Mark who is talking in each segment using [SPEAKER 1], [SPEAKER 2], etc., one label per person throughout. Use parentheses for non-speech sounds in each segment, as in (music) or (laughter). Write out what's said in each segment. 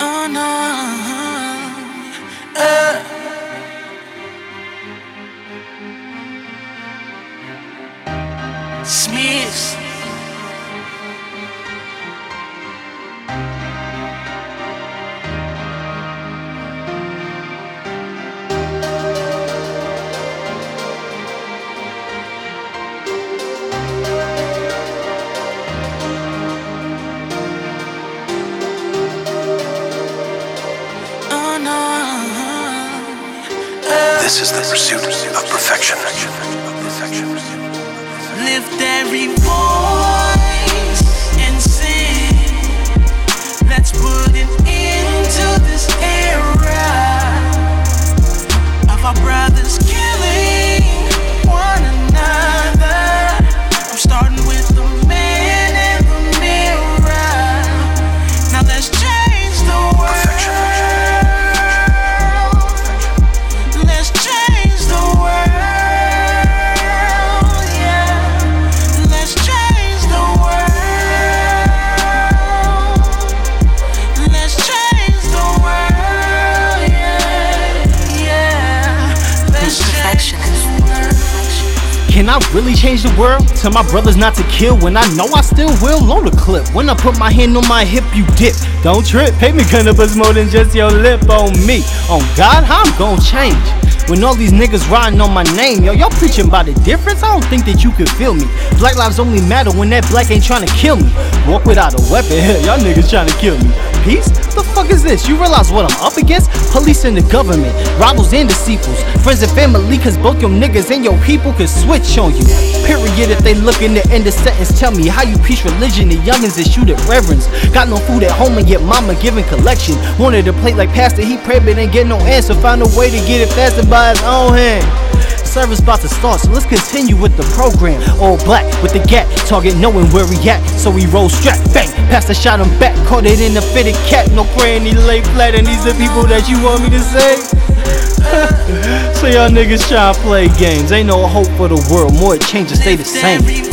[SPEAKER 1] Oh no. Uh. Smiths.
[SPEAKER 2] This is the pursuit of perfection.
[SPEAKER 1] Lift every
[SPEAKER 3] Can I really change the world? Tell my brothers not to kill when I know I still will. Load a clip. When I put my hand on my hip, you dip. Don't trip. Pay me cannabis more than just your lip on me. On God, how I'm gon' change? When all these niggas riding on my name, yo, y'all preaching about the difference? I don't think that you can feel me. Black lives only matter when that black ain't trying to kill me. Walk without a weapon, hell, (laughs) y'all niggas trying to kill me. Peace? The fuck is this? You realize what I'm up against? Police and the government, rivals and deceitfuls, friends and family, cause both your niggas and your people can switch on you. Period, if they looking to end the sentence, tell me how you preach religion to youngins and shoot at reverends. Got no food at home and yet mama giving collection. Wanted to plate like pastor, he prayed but ain't get no answer. Found a way to get it faster by his own hand. Service about to start, so let's continue with the program. All black with the gap, target knowing where we at. So we roll strap, bang, pass the shot him back. Caught it in the fitted cap, no praying, he lay flat. And these are people that you want me to say? (laughs) so y'all niggas try to play games. Ain't no hope for the world, more it changes, stay the same.
[SPEAKER 1] every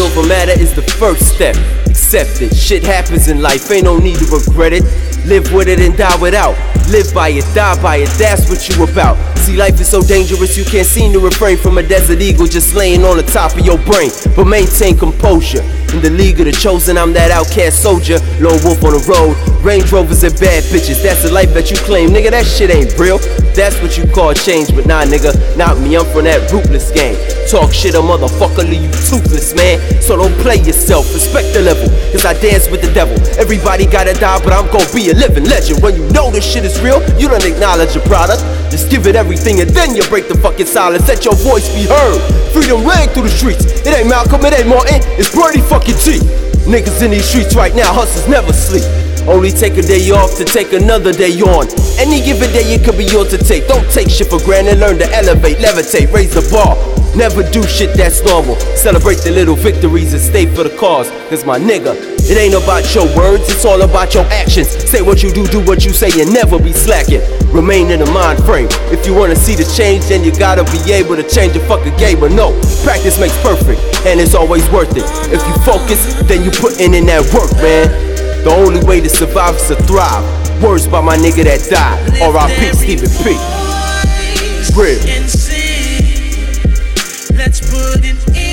[SPEAKER 4] over matter is the first step. Accept it. Shit happens in life, ain't no need to regret it. Live with it and die without. Live by it, die by it, that's what you about. See, life is so dangerous, you can't seem to refrain from a desert eagle just laying on the top of your brain. But maintain composure. In the league of the chosen, I'm that outcast soldier. Lone wolf on the road, Range Rovers and bad bitches. That's the life that you claim, nigga. That shit ain't real. That's what you call change, but nah, nigga, not me. I'm from that rootless gang. Talk shit, a motherfucker, leave you toothless, man. So don't play yourself, respect the level. Cause I dance with the devil. Everybody gotta die, but I'm gonna be a living legend. When you know this shit is real, you don't acknowledge your product. Just give it everything and then you break the fucking silence. Let your voice be heard. Freedom rang through the streets. It ain't Malcolm, it ain't Martin, it's Brody fucking Niggas in these streets right now, hustlers never sleep. Only take a day off to take another day on. Any given day it could be yours to take. Don't take shit for granted, learn to elevate, levitate, raise the bar. Never do shit that's normal. Celebrate the little victories and stay for the cause. Cause my nigga, it ain't about your words, it's all about your actions. Say what you do, do what you say, and never be slacking. Remain in the mind frame. If you wanna see the change, then you gotta be able to change the fucking game. But no, practice makes perfect, and it's always worth it. If you focus, then you putting in that work, man. The only way to survive is to thrive. Words by my nigga that died. R.I.P. Stephen P. Real.
[SPEAKER 1] Let's put an end